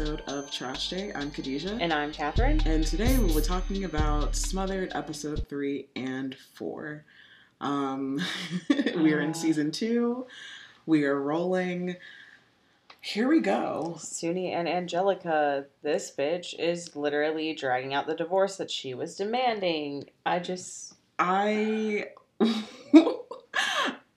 episode of Trash Day. I'm Khadijah. And I'm Catherine. And today we were talking about Smothered episode three and four. Um, we are in Uh. season two. We are rolling. Here we go. Sunhee and Angelica, this bitch is literally dragging out the divorce that she was demanding. I just. I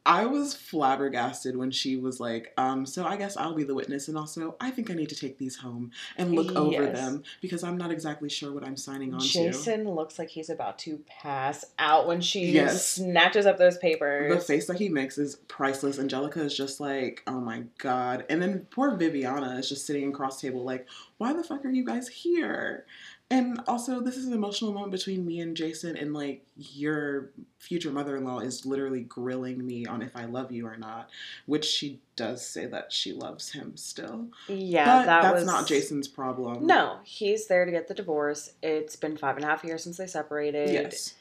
I was flabbergasted when she was like, um, so I guess I'll be the witness and also I think I need to take these home and look over them because I'm not exactly sure what I'm signing on to. Jason looks like he's about to pass out when she Yes. snatches up those papers. The face that he makes is priceless. Angelica is just like, oh my god. And then poor Viviana is just sitting across the table like, why the fuck are you guys here? And also, this is an emotional moment between me and Jason, and like your future mother-in-law is literally grilling me on if I love you or not, which she does say that she loves him still. yeah, but that that's was not Jason's problem. No, he's there to get the divorce. It's been five and a half years since they separated. Yes.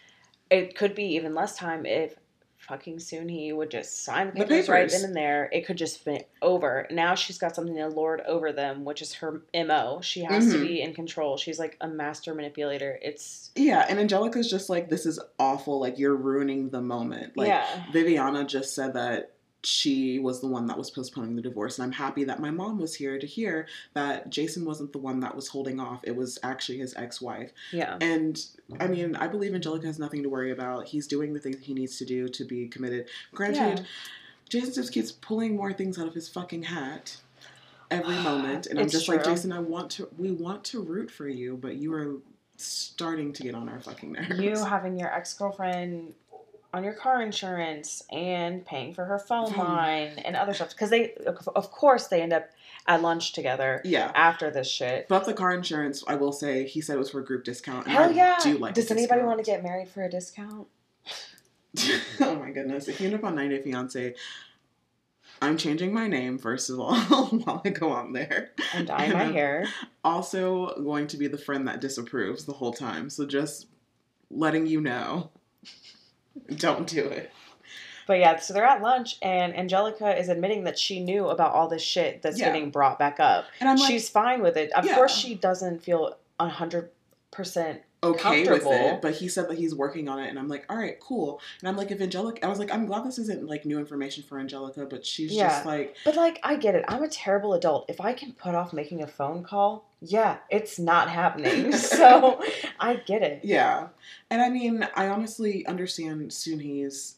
It could be even less time if fucking Sunhee would just sign the The papers, right papers. then and there. It could just be over. Now she's got something to lord over them, which is her MO. She has to Mhm. be in control. She's like a master manipulator. It's Yeah, and Angelica's just like, this is awful. Like, you're ruining the moment. Like, yeah. Viviana just said that she was the one that was postponing the divorce, and I'm happy that my mom was here to hear that Jason wasn't the one that was holding off. It was actually his ex-wife. Yeah. And I mean, I believe Angelica has nothing to worry about. He's doing the things he needs to do to be committed. Granted, Yeah. Jason just keeps pulling more things out of his fucking hat every moment, and I'm just like. Jason, I want to, we want to root for you, but you are starting to get on our fucking nerves. You having your ex girlfriend on your car insurance and paying for her phone line and other stuff because they of course they end up at lunch together yeah. after this shit But the car insurance, I will say, he said it was for a group discount. And Hell I yeah! do like. Does anybody discount. want to get married for a discount? oh my goodness! If you end up on 90 Day Fiance, I'm changing my name first of all while I go on there. I'm dyeing my And hair. Also, going to be the friend that disapproves the whole time. So just letting you know, don't do it. But yeah, so they're at lunch, and Angelica is admitting that she knew about all this shit that's Yeah. getting brought back up. And I'm like, She's fine with it. Of Yeah. course, she doesn't feel hundred percent. okay with it, but he said that he's working on it, and I'm like, all right, cool. And I'm like, if Angelica, I was like, I'm glad this isn't like new information for Angelica, but she's Yeah. just like, But like, I get it. I'm a terrible adult. If I can put off making a phone call, yeah, it's not happening. so I get it. Yeah. And I mean, I honestly understand Sunhee's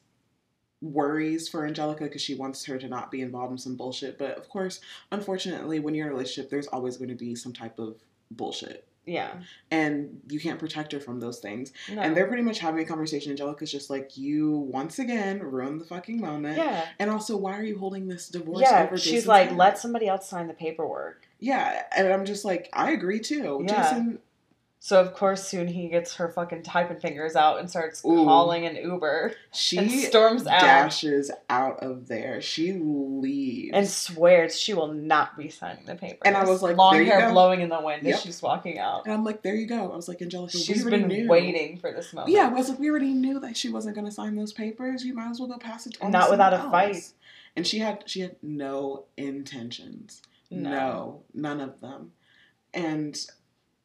worries for Angelica because she wants her to not be involved in some bullshit. But of course, unfortunately, when you're in a relationship, there's always going to be some type of bullshit. Yeah. And you can't protect her from those things. No. And they're pretty much having a conversation. Angelica's just like, you once again ruined the fucking moment. yeah. And also, why are you holding this divorce Yeah, over she's Jason's like, let somebody else sign the paperwork. Yeah. And I'm just like, I agree too. Yeah. Jason, So of course, Sunhee gets her fucking typing fingers out and starts Ooh. calling an Uber she storms out dashes out of there. She leaves. and swears she will not be signing the papers. And I was like, long there you hair blowing in the wind Yep. as she's walking out. And I'm like, there you go. I was like, Angelica, She's been knew. waiting for this moment. Yeah, I was like, we already knew that she wasn't going to sign those papers. You might as well go pass it on. Not without a fight. And she had she had no intentions. No. No. none of them. And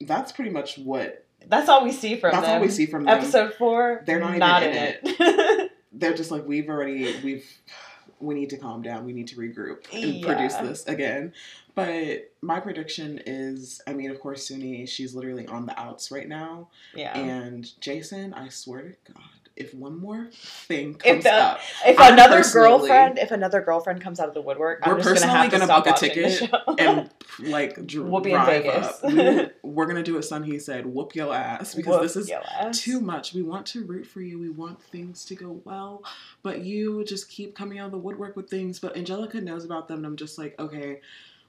that's pretty much what That's all we see from that's them. all we see from them. Episode four, They're not not, even in in it. They're just like we've already we've we need to calm down. We need to regroup and produce this again. But my prediction is, I mean, of course, Sunhee, she's literally on the outs right now. yeah. And Jason, I swear to God, if one more thing If comes the- up, if I'm another girlfriend, if another girlfriend comes out of the woodwork, We're I'm just gonna personally gonna stop book a the ticket and like dr- We'll be in drive Vegas. up, we we're gonna do what Sunhee said, whoop your ass because Whoop this is too much. We want to root for you. We want things to go well, but you just keep coming out of the woodwork with things. But Angelica knows about them, and I'm just like, okay,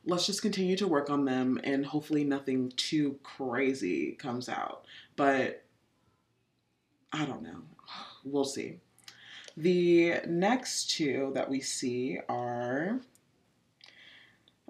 let's just continue to work on them, and hopefully nothing too crazy comes out. But I don't know. We'll see. The next two that we see are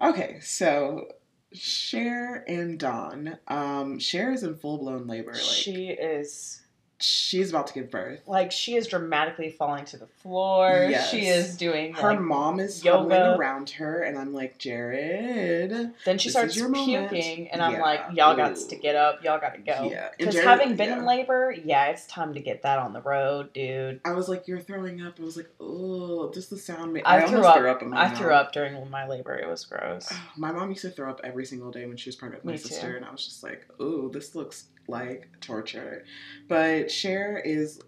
okay. So Cher and Dawn. Um, Cher is in full blown labor. Like she is she's about to give birth. Like she is dramatically falling to the floor. Yes. She is doing Her like, mom is yoga. around her, and I'm like, Jared. then she starts your moment. puking, and I'm Yeah. like, y'all got to get up, y'all got to go. Yeah, Because having been in labor, yeah, it's time to get that on the road, dude. I was like, you're throwing up. I was like, oh, just the sound. Made, I, I, threw almost up. threw up in my I threw up during my labor. It was gross. Oh, my mom used to throw up every single day when she was pregnant with my Me sister, too. and I was just like, "Ooh, this looks like torture." But Cher is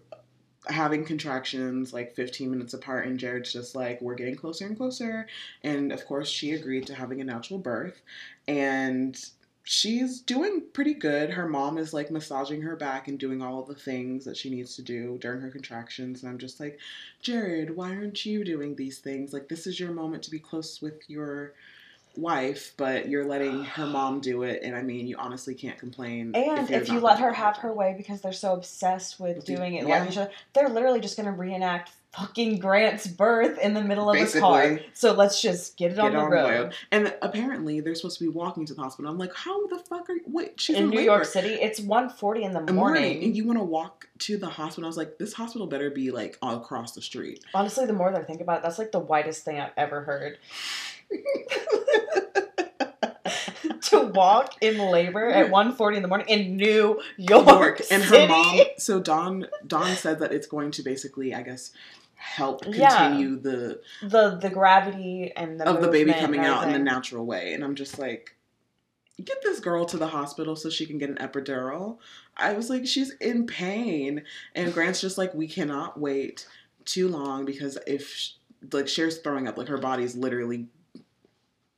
having contractions like 15 minutes apart, and Jared's just like, "We're getting closer and closer." And of course, she agreed to having a natural birth, and she's doing pretty good. Her mom is like massaging her back and doing all the things that she needs to do during her contractions. And I'm just like, Jared, why aren't you doing these things? Like, this is your moment to be close with your wife, but you're letting her mom do it. And I mean, you honestly can't complain. And you're if you let her have her way because they're so obsessed with doing it yeah. like they're literally just gonna reenact fucking Grant's birth in the middle of Basically. a car. So let's just get it on Get the on road. road. And apparently, they're supposed to be walking to the hospital. I'm like, how the fuck are you? Wait, she's in, in New labor. York City, it's 1.40 in the In the morning. and you want to walk to the hospital? I was like, this hospital better be like all across the street. Honestly, the more that I think about it, that's like the whitest thing I've ever heard. to walk in labor at 1.40 in the morning in New York, York and her mom. So Don Dawn said that it's going to basically, I guess, help Yeah. continue the the the gravity and the of the baby coming out in the natural way. And I'm just like, get this girl to the hospital so she can get an epidural. I was like, she's in pain. And Grant's just like, we cannot wait too long because if, sh- like, Cher's throwing up, like, her body's literally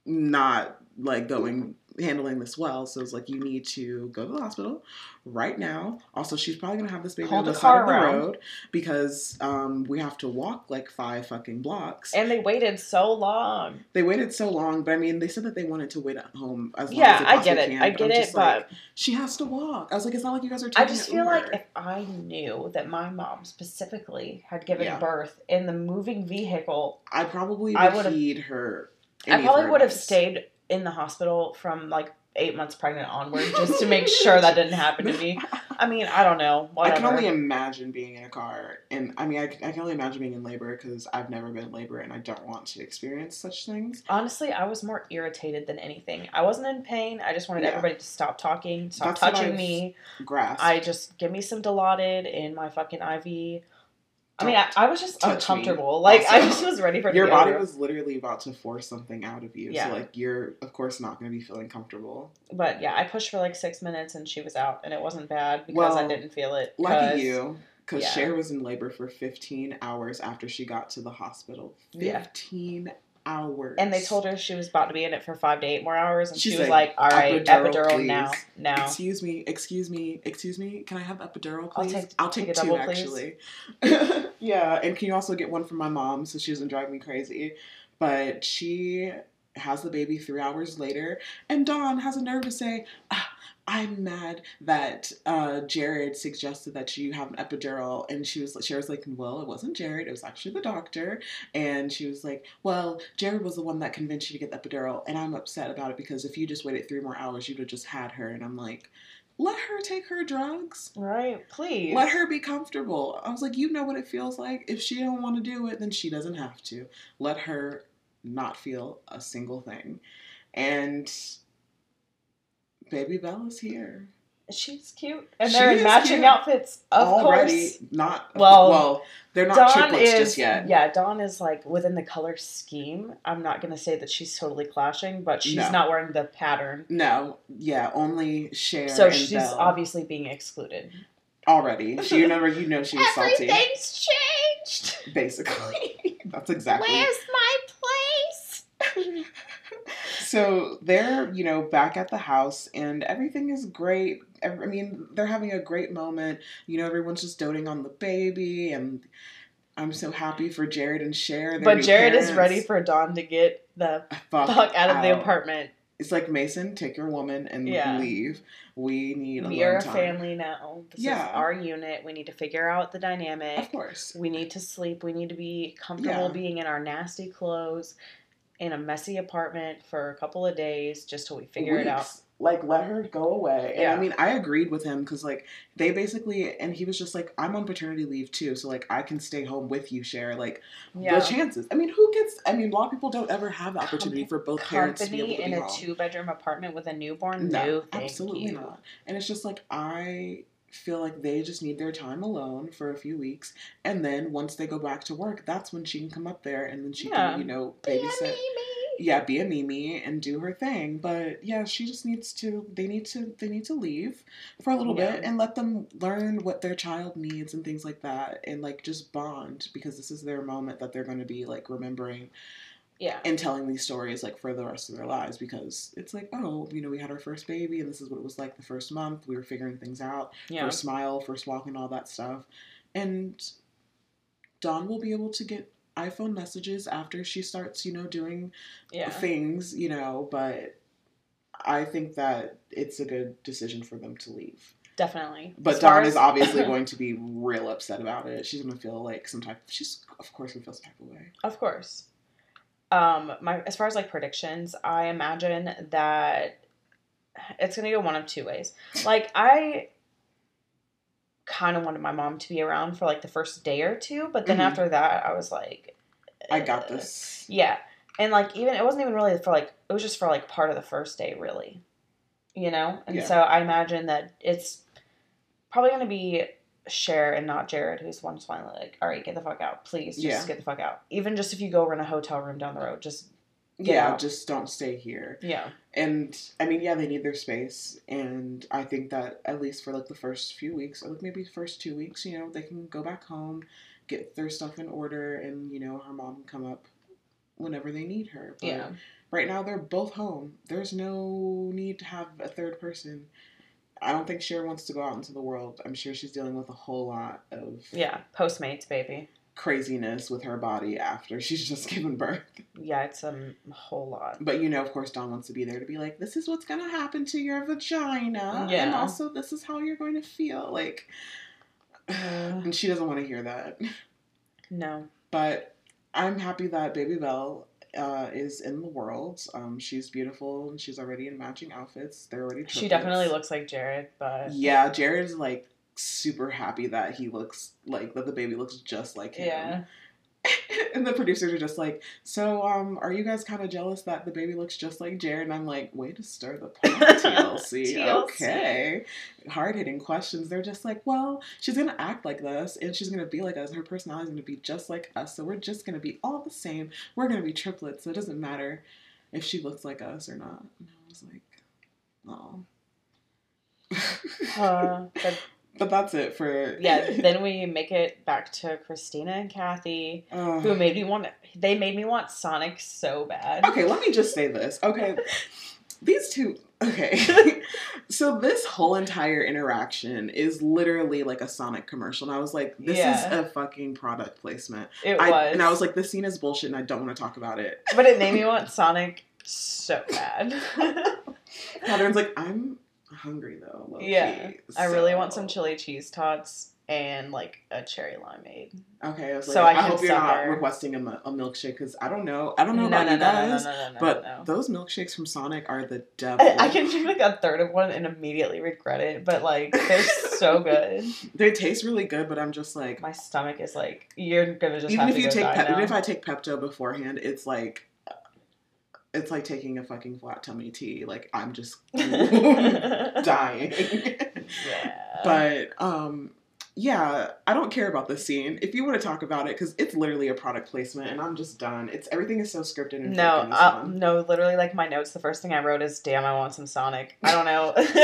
not, like, going, handling this well. So it's like, you need to go to the hospital right now. Also, she's probably going to have this baby Hold on the the side of the around. road because um, we have to walk, like, five fucking blocks. And they waited so long. They waited so long, but I mean, they said that they wanted to wait at home as long Yeah, as they I get it. can, I get it, like, but she has to walk. I was like, it's not like you guys are I just feel like if I knew that my mom specifically had given Yeah. birth in the moving vehicle, I probably would I heed her. I probably would have stayed in the hospital from like eight months pregnant onward just to make sure that didn't happen to me. I mean, I don't know. I can only imagine being in a car, and I mean, I, I can only imagine being in labor because I've never been in labor and I don't want to experience such things. Honestly, I was more irritated than anything. I wasn't in pain. I just wanted Yeah. everybody to stop talking, stop That's touching me. Grasp. I just give me some Dilaudid in my fucking IV. I mean, I, I was just touch me. uncomfortable. Like I just was ready for Your body over. was literally about to force something out of you, Yeah. so like you're of course not going to be feeling comfortable. But yeah, I pushed for like six minutes and she was out, and it wasn't bad because I didn't feel it. Lucky you, because yeah. Cher was in labor for 15 hours after she got to the hospital. Yeah. 15 hours. And they told her she was about to be in it for five to eight more hours, and She's she was like, "All right, "Epidural, epidural, now, now." Excuse me, excuse me, excuse me. Can I have epidural, I'll please? take- I'll take take, two, double, actually. yeah, and can you also get one for my mom so she doesn't drive me crazy? But she has the baby three hours later, and Dawn has a nerve to say, ah, I'm mad that uh, Jared suggested that you have an epidural, and she was she was like, well, it wasn't Jared, it was actually the doctor, and she was like, well, Jared was the one that convinced you to get the epidural, and I'm upset about it because if you just waited three more hours, you'd have just had her, and I'm like, let her take her drugs. Right, please. Let her be comfortable. I was like, you know what it feels like. If she don't want to do it, then she doesn't have to. Let her not feel a single thing. And baby Bella's here She's cute, and She they're in matching cute. outfits. Of already. course, Not Well, well. They're not Dawn triplets is just yet. yeah. Dawn is like within the color scheme. I'm not gonna say that she's totally clashing, but she's No. not wearing the pattern, No, yeah, only Cher so she's Belle obviously being excluded. already. She, you never, you know, she was salty. Everything's changed. Basically, that's exactly. Where's my place? so they're you know back at the house and everything is great i mean they're having a great moment you know everyone's just doting on the baby and i'm so happy for jared and Cher. But Jared is ready for Dawn to get the fuck, fuck out of the apartment. it's like mason take your woman and Yeah. leave we need a we are a time. family now. This Yeah. is our unit. We need to figure out the dynamic. of course We need to sleep. We need to be comfortable Yeah. being in our nasty clothes in a messy apartment for a couple of days just till we figure it out. Like let her go away and i mean i agreed with him because like they basically and he was just like i'm on paternity leave too so like i can stay home with you Cher like Yeah. the chances i mean who gets i mean a lot of people don't ever have the opportunity for both parents to be able to in a two bedroom apartment with a newborn? No, No, absolutely you. not. And it's just like I feel like they just need their time alone for a few weeks, and then once they go back to work, that's when she can come up there, and then she Yeah. can, you know, Be a babysit. Mimi. Yeah, be a Mimi and do her thing. But yeah, she just needs to. They need to. They need to leave for a little Yeah. bit and let them learn what their child needs and things like that, and like just bond because this is their moment that they're going to be like remembering Yeah. and telling these stories like for the rest of their lives because it's like oh you know we had our first baby and this is what it was like the first month we were figuring things out Yeah. first smile first walk and all that stuff and dawn will be able to get iphone messages after she starts you know doing Yeah. things you know but i think that it's a good decision for them to leave Definitely. but dawn is obviously going to be real upset about it she's going to feel like some type she's of course going to feel some type of way Of course. Um, my as far as like predictions, I imagine that it's gonna go one of two ways. Like I kind of wanted my mom to be around for like the first day or two, but then Mhm. after that, I was like, i got uh, this Yeah, and like even it wasn't even really for like it was just for like part of the first day, really. You know, and Yeah. so I imagine that it's probably gonna be Cher and not Jared, who's one finally like, all right, get the fuck out, please, just Yeah. get the fuck out. Even just if you go rent a hotel room down the road, just Get yeah out. just don't stay here. Yeah, and i mean yeah they need their space. And i think that at least for like the first few weeks or like maybe the first two weeks you know they can go back home get their stuff in order and you know her mom can come up whenever they need her. But yeah, right now they're both home. There's no need to have a third person i don't think Cher wants to go out into the world i'm sure she's dealing with a whole lot of yeah. Postmates, baby. craziness with her body after she's just given birth Yeah, it's a whole lot. But you know, of course, Dawn wants to be there to be like, this is what's gonna happen to your vagina, yeah. and also this is how you're going to feel. Like, and she doesn't want to hear that. No, But I'm happy that Baby Belle uh, is in the world. Um, she's beautiful and she's already in matching outfits. They're already. she definitely looks like Jared, but Yeah, Jared's like super happy that he looks like that the baby looks just like him. yeah, and the producers are just like, so um, are you guys kind of jealous that the baby looks just like Jared? And I'm like, way to stir the pot, TLC. TLC. Okay, hard hitting questions. They're just like, well, she's gonna act like this, and she's gonna be like us. and Her personality's gonna be just like us. So we're just gonna be all the same. We're gonna be triplets. So it doesn't matter if she looks like us or not. And I was like, oh. uh, but but that's it for yeah. Then we make it back to Christina and Kathy. Who made me want they made me want Sonic so bad. Okay, let me just say this. Okay. These two okay. so this whole entire interaction is literally like a Sonic commercial. And I was like, this Yeah. is a fucking product placement. It I, was. and I was like, this scene is bullshit and I don't want to talk about it. but it made me want Sonic so bad. Catherine's like, I'm hungry though. yeah. I really want so- some chili cheese tots and like a cherry limeade. Okay, I was like, So I I, can hope you're not suffer. requesting a, mi- a milkshake because I don't know. I don't know no, about you no, no, no, guys, no, no, no, but no. those milkshakes from Sonic are the devil. I, I can drink like a third of one and immediately regret it, but like they're so good. They taste really good, but I'm just like, My stomach is like, you're gonna just even have if to you go take die pep, now. even if I take Pepto beforehand, it's like it's like taking a fucking flat tummy tea. Like I'm just dying. yeah. but um yeah, I don't care about this scene. If you want to talk about it, because it's literally a product placement, and I'm just done. It's everything is so scripted and No, fake in this uh, no, literally, like my notes. The first thing I wrote is, "Damn, I want some Sonic." I don't know. and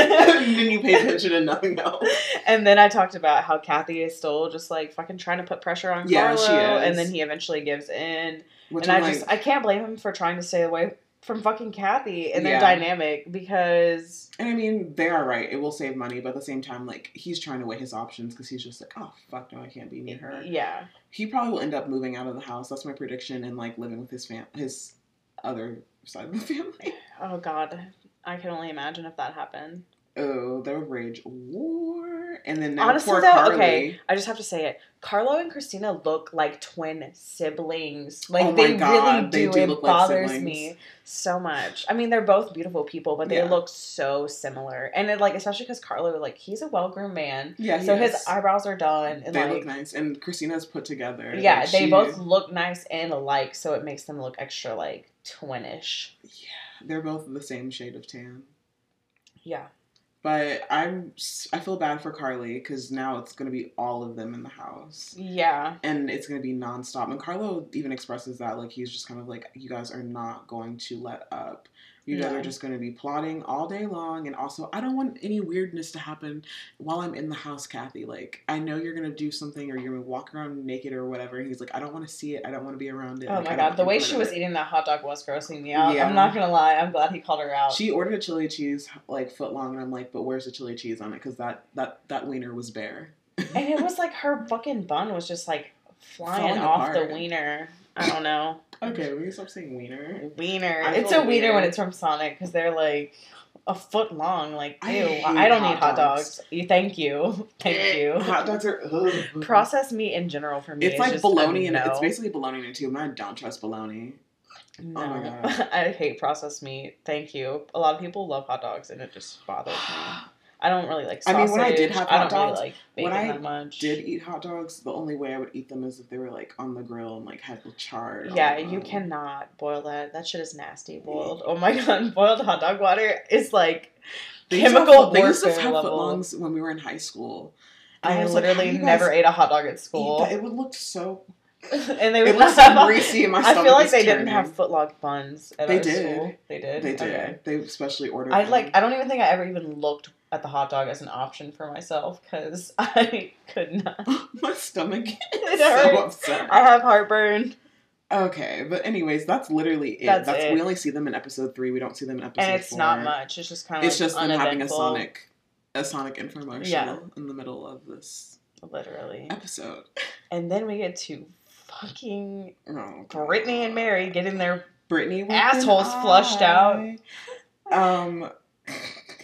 then you pay attention to nothing else. and then I talked about how Kathy is still just like fucking trying to put pressure on Yeah, Carlo, she is. and then he eventually gives in. Which and I'm I like, just I can't blame him for trying to stay away from fucking Kathy and their Yeah. dynamic because and I mean, they are right. It will save money, but at the same time, like he's trying to weigh his options because he's just like, oh fuck no, I can't be near her. yeah, he probably will end up moving out of the house. That's my prediction, and like living with his fam, his other side of the family. oh god, I can only imagine if that happened. Oh, the rage war. And then now Honestly, poor though, Carly. okay, I just have to say it. Carlo and Christina look like twin siblings. Oh like Oh they God, really they do. do it like bothers siblings. me so much. I mean, they're both beautiful people, but they Yeah. look so similar. And it, like, especially because Carlo, like, he's a well groomed man. Yeah, So is. his eyebrows are done. And They like, look nice, and Christina's put together. yeah, Like, they she- both look nice and alike, so it makes them look extra like twinish. Yeah, they're both the same shade of tan. Yeah. But I'm I feel bad for Carly because now it's gonna be all of them in the house. Yeah. And it's gonna be nonstop. And Carlo even expresses that like he's just kind of like you guys are not going to let up. You guys No. are just going to be plotting all day long. And also, I don't want any weirdness to happen while I'm in the house, Kathy. Like, I know you're going to do something or you're going to walk around naked or whatever. And he's like, I don't want to see it. I don't want to be around it. Oh Like, my god, the way she was it." eating that hot dog was grossing me out. Yeah. I'm not gonna lie. I'm glad he called her out. She ordered a chili cheese like foot long, and I'm like, but where's the chili cheese on it? Because that that that wiener was bare. and it was like her fucking bun was just like flying Falling off apart. the wiener. I don't know. Okay, we can stop saying wiener. Wiener. I It's a wiener when it's from Sonic because they're like a foot long. Like, I ew. I, don't hot need hot dogs. dogs. You, thank you. Thank eh, you. Hot dogs are ugh. Processed meat in general for me. It's like just bologna, a and it's basically bologna in too. And I don't trust bologna. No. Oh my God. I hate processed meat. Thank you. A lot of people love hot dogs, and it just bothers me. I don't really like I mean, when I did have I hot don't really dogs, like when I much. Did eat hot dogs? The only way I would eat them is if they were like on the grill and like had the char. Yeah, you cannot boil that. That shit is nasty boiled. Oh my god, boiled hot dog water is like They to have chemical foot- They used to warfare have level. footlongs when we were in high school. And I like, literally do never ate a hot dog at school. It would look so. and they looks not so greasy, and my I feel like they didn't have footlong buns at They our did. school. They did. They did. Okay. They especially ordered. I like. I don't even think I ever even looked at the hot dog as an option for myself because I could not. my stomach is so upset. I have heartburn, Okay, but anyways, that's literally it. That's That's, it. we only see them in episode three. We don't see them in episode and it's four. not much. It's just kind of. It's like just them having a Sonic, a Sonic infomercial Yeah. in the middle of this literally. episode. And then we get to fucking Oh, Brittany and Mary getting their Brittany assholes flushed out. Um.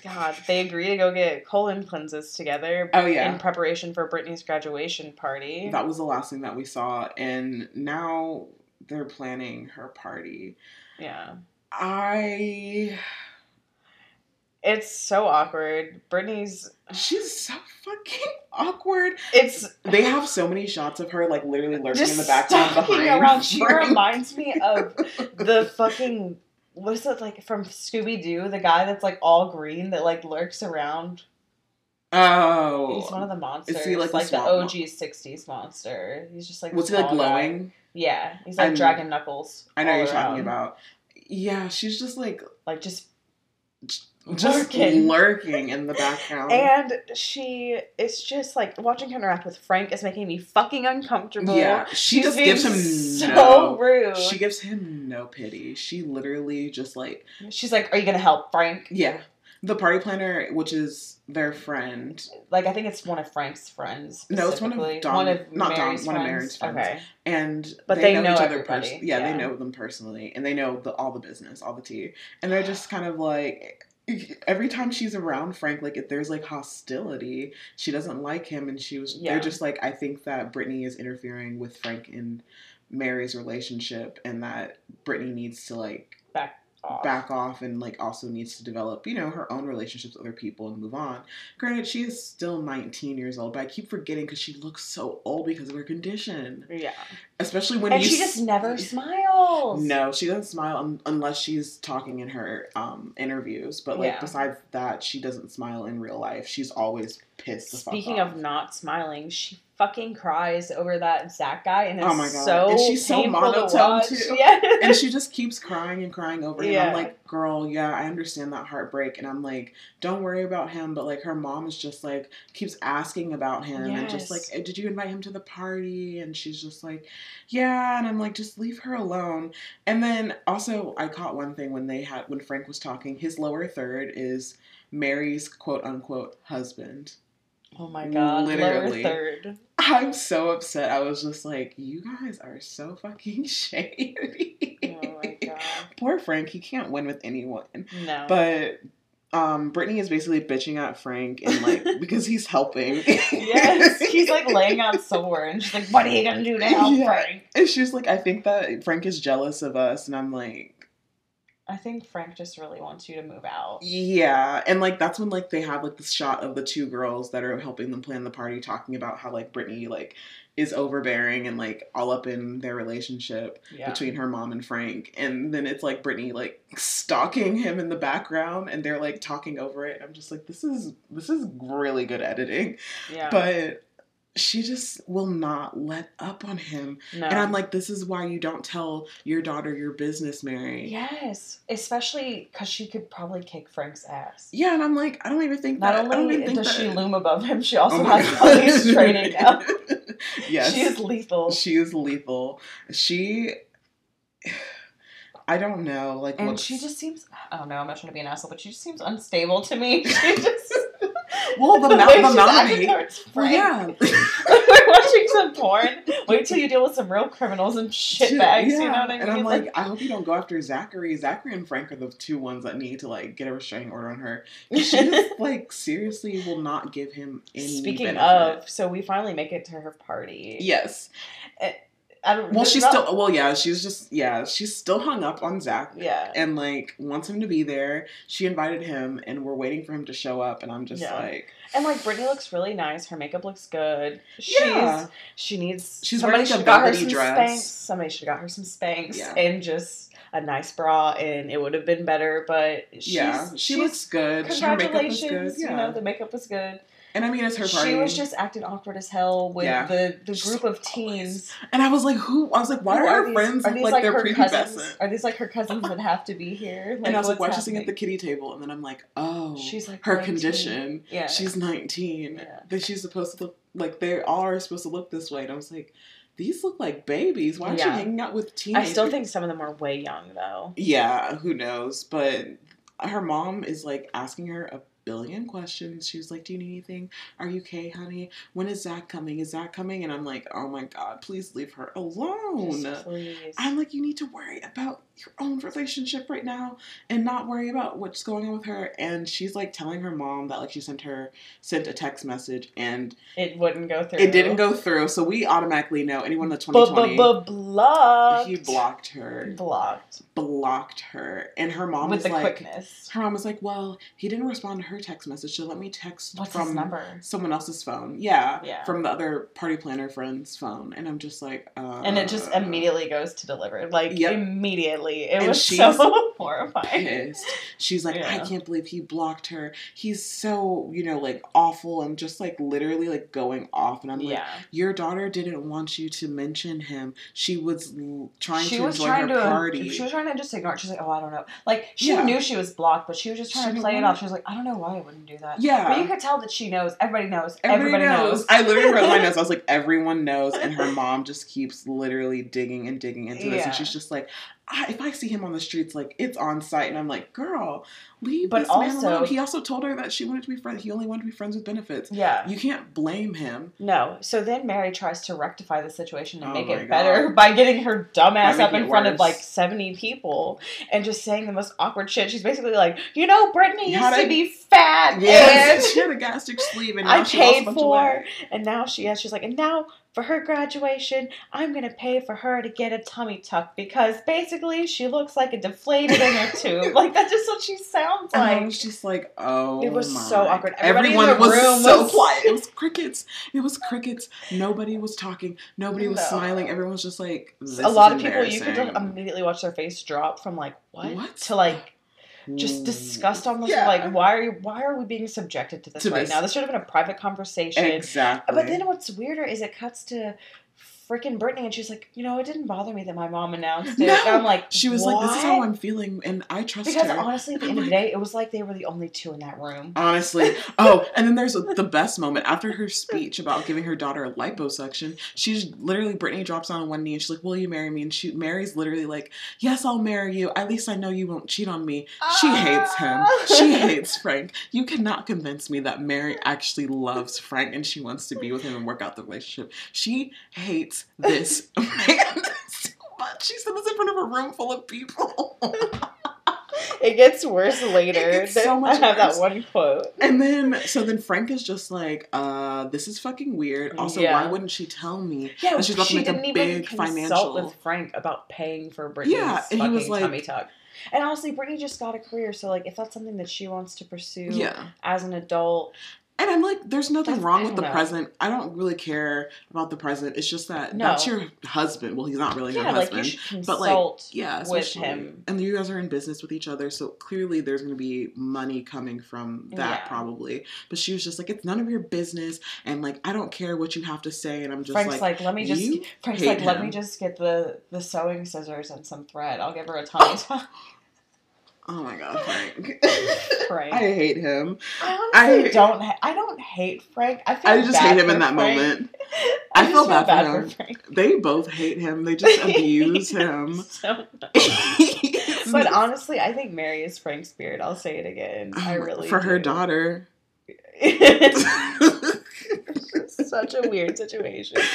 God. They agree to go get colon cleanses together Oh yeah. in preparation for Brittany's graduation party. That was the last thing that we saw, and now they're planning her party. yeah. I. It's so awkward. Brittany's. She's so fucking awkward. It's They have so many shots of her like literally lurking in the background behind. around. She reminds me of the fucking. What is it like from Scooby Doo? The guy that's like all green that like lurks around. Oh. He's one of the monsters. Is he, like, like, the OG '60s monster. He's just like. Was he like tall guy. glowing? Yeah, he's like I'm- Dragon Knuckles. I know you're talking about. Yeah, she's just like Like just just Lurking. lurking in the background. And she, it's just like watching her interact with Frank is making me fucking uncomfortable. yeah, she She's just gives him so no. rude. She gives him no pity. She literally just like She's like, "Are you gonna help Frank?" yeah. The party planner, which is their friend, Like, I think it's one of Frank's friends. No, it's one of. Dom- one of not Dom, Mary's one of. Mary's friends. Okay, and But they know each everybody, pers- yeah, yeah. they know them personally, and they know the all the business, all the tea, and they're just kind of like. Every time she's around Frank, like if there's like hostility, she doesn't like him, and she was. Yeah. They're just like, I think that Brittany is interfering with Frank and Mary's relationship, and that Brittany needs to like back off. back off and like also needs to develop you know her own relationships with other people and move on granted she is still 19 years old but i keep forgetting because she looks so old because of her condition Yeah, especially when and she just s- never smiles. no she doesn't smile un- unless she's talking in her um interviews but like Yeah. besides that she doesn't smile in real life she's always pissed Speaking of not smiling, she fucking cries over that Zach guy, and it's Oh my God. so And she's so painful to too. Yeah, and she just keeps crying and crying over him. Yeah. I'm like, girl, yeah, I understand that heartbreak. And I'm like, don't worry about him. But like, her mom is just like, keeps asking about him and just like, "Eh, did you invite him to the party? And she's just like, yeah. And I'm like, just leave her alone. And then also, I caught one thing when they had, when Frank was talking, his lower third is Mary's quote unquote husband. Oh my god, Literally. third. I'm so upset. I was just like, you guys are so fucking shady. Oh my god. Poor Frank, he can't win with anyone. No. But um, Brittany is basically bitching at Frank and like because he's helping. yes, he's like laying out sore, and she's like, "What are you gonna do to help Yeah. Frank?" And she's like, I think that Frank is jealous of us, and I'm like, I think Frank just really wants you to move out. yeah. And like that's when like they have like this shot of the two girls that are helping them plan the party, talking about how like Brittany like is overbearing and like all up in their relationship Yeah. between her mom and Frank. And then it's like Brittany like stalking him in the background, and they're like talking over it. I'm just like, this is this is really good editing, yeah. but. She just will not let up on him. no. And I'm like, this is why you don't tell your daughter your business, Mary. yes, especially because she could probably kick Frank's ass. Yeah, and I'm like, I don't even think Not that. I don't only even think does that, she loom above him, she also Oh has police training now. yes, She is lethal. She is lethal. She. I don't know, like, and what's- she just seems I don't know, I'm not trying to be an asshole, but she just seems unstable to me. She just Well, the the acting hate. Well, yeah. We're watching some porn. Wait till you deal with some real criminals and shitbags, you know what I mean? And I'm like, I hope you don't go after Zachary. Zachary and Frank are the two ones that need to like get a restraining order on her. She just like seriously will not give him any. Speaking benefit. of, so we finally make it to her party. yes. Eh, I don't, Well, she's not- still. Well, yeah, she's just. Yeah, she's still hung up on Zach. Yeah. and like wants him to be there. She invited him, and we're waiting for him to show up. And I'm just Yeah. like, And like Brittany looks really nice. Her makeup looks good. She's Yeah. she needs She's wearing, like, a got her velvety some dress. Spanx. Somebody should have got her some Spanx Yeah. and just a nice bra and it would have been better, but she's, yeah, she she's- looks good. Her makeup is Congratulations, good. Yeah, you know, the makeup was good. And I mean it's her party. She was just acting awkward as hell with Yeah. the, the group of teens. and I was like, who? I was like, why Who do our these- friends are these like, they're her prepubescent? Are these like her cousins that have to be here? Like, and I was like, what's why is she sitting at the kitty table? And then I'm like, oh, She's like her 19. condition. Yeah. She's 19. Yeah. That she's supposed to look like they all are supposed to look this way. And I was like, these look like babies. Why is she Yeah. hanging out with teens? I still think some of them are way young though. Yeah, who knows? But her mom is like asking her a billion questions. She was like, Do you need anything? Are you okay, honey? When is Zach coming? Is Zach coming? And I'm like, Oh my god, please leave her alone. I'm like, you need to worry about your own relationship right now and not worry about what's going on with her. And she's like telling her mom that like she sent her sent a text message and it wouldn't go through. it didn't go through. So we automatically know anyone the 2020 Blocked. he blocked her. Blocked. Blocked her. And her mom With was like quickness. her mom was like, Well, he didn't respond to her text message, so let me text What's from someone else's phone. Yeah. Yeah. From the other party planner friend's phone. And I'm just like, uh And it just immediately goes to deliver. Like Yep. immediately. It And was so horrifying. pissed. She's like, I can't believe he blocked her. He's so, you know, like awful and just like literally like going off. And I'm like, Yeah. your daughter didn't want you to mention him. She was trying she to was enjoy trying her to party. she was trying to just ignore it. She's like, Oh, I don't know. Like she Yeah. knew she was blocked, but she was just She trying to play it off. She was like, I don't know why I wouldn't do that. yeah. But you could tell that she knows. Everybody knows. Everybody, Everybody, knows. knows. I literally wrote my notes. I was like, everyone knows, and her mom just keeps literally digging and digging into this, Yeah. and she's just like, I, if I see him on the streets, like it's on site, and I'm like, girl, leave But this man alone. He also told her that she wanted to be friends. He only wanted to be friends with benefits. yeah. You can't blame him. No. So then Mary tries to rectify the situation and Oh make it better by getting her dumbass up in front of like 70 people and just saying the most awkward shit. She's basically like, you know, Brittany used I- to be fat Yes, she had a gastric sleeve, and I now she lost a paid bunch for, and now she has, she's like, and now for her graduation, I'm gonna pay for her to get a tummy tuck because basically she looks like a deflated inner tube. Like that's just what she sounds And I was just like, oh, It was my. so awkward. Everybody in Everyone was so was- quiet. It was crickets. It was crickets. Nobody was talking. Nobody was No. smiling. Everyone was just like, a lot of people you could just immediately watch their face drop from like what, What? to like just hmm. disgust almost Yeah. like why are you why are we being subjected to this To right this. now this should have been a private conversation Exactly. but then what's weirder is it cuts to freaking Brittany and she's like you know it didn't bother me that my mom announced it No. and I'm like she was like, "This is how I'm feeling," and I trust because her. honestly at the I'm end of the day it was like they were the only two in that room Honestly. Oh, and then there's the best moment after her speech about giving her daughter a liposuction. She's literally Brittany drops on one knee and she's like, "Will you marry me?" And she Mary's literally like, "Yes, I'll marry you. At least I know you won't cheat on me." She hates him. She ah. hates Frank. You cannot convince me that Mary actually loves Frank and she wants to be with him and work out the relationship. She hates this man so much. She said this in front of a room full of people. it gets worse later. gets so I much have worse. that one quote. And then, so then Frank is just like, uh, this is fucking weird. Also, Yeah. why wouldn't she tell me? Yeah, that she's about to she make a big consult financial- with Frank about paying for Brittany's Yeah, and he fucking was like- tummy tuck. And honestly, Brittany just got a career, so like, if that's something that she wants to pursue Yeah. as an adult, And I'm like, there's nothing That's- wrong with the know. present. I don't really care about the present. It's just that No. that's your husband. Well, he's not really yeah, your like you husband. should but, like, yeah, with him. And you guys are in business with each other, so clearly there's going to be money coming from that Yeah. probably. But she was just like, it's none of your business, and like I don't care what you have to say, and I'm just Frank's like, like, let me just. Frank's like, let me just get the the sewing scissors and some thread. I'll give her a tummy tuck. Oh my god, Frank. Frank. I hate him. I I- don't. Ha- I don't hate Frank. I feel I just bad hate him in that Frank. moment. I, I feel feel bad for him. Frank. They both hate him. They just abuse him. So But honestly, I think Mary is Frank's spirit. I'll say it again. Oh I really for her daughter. Such a weird situation.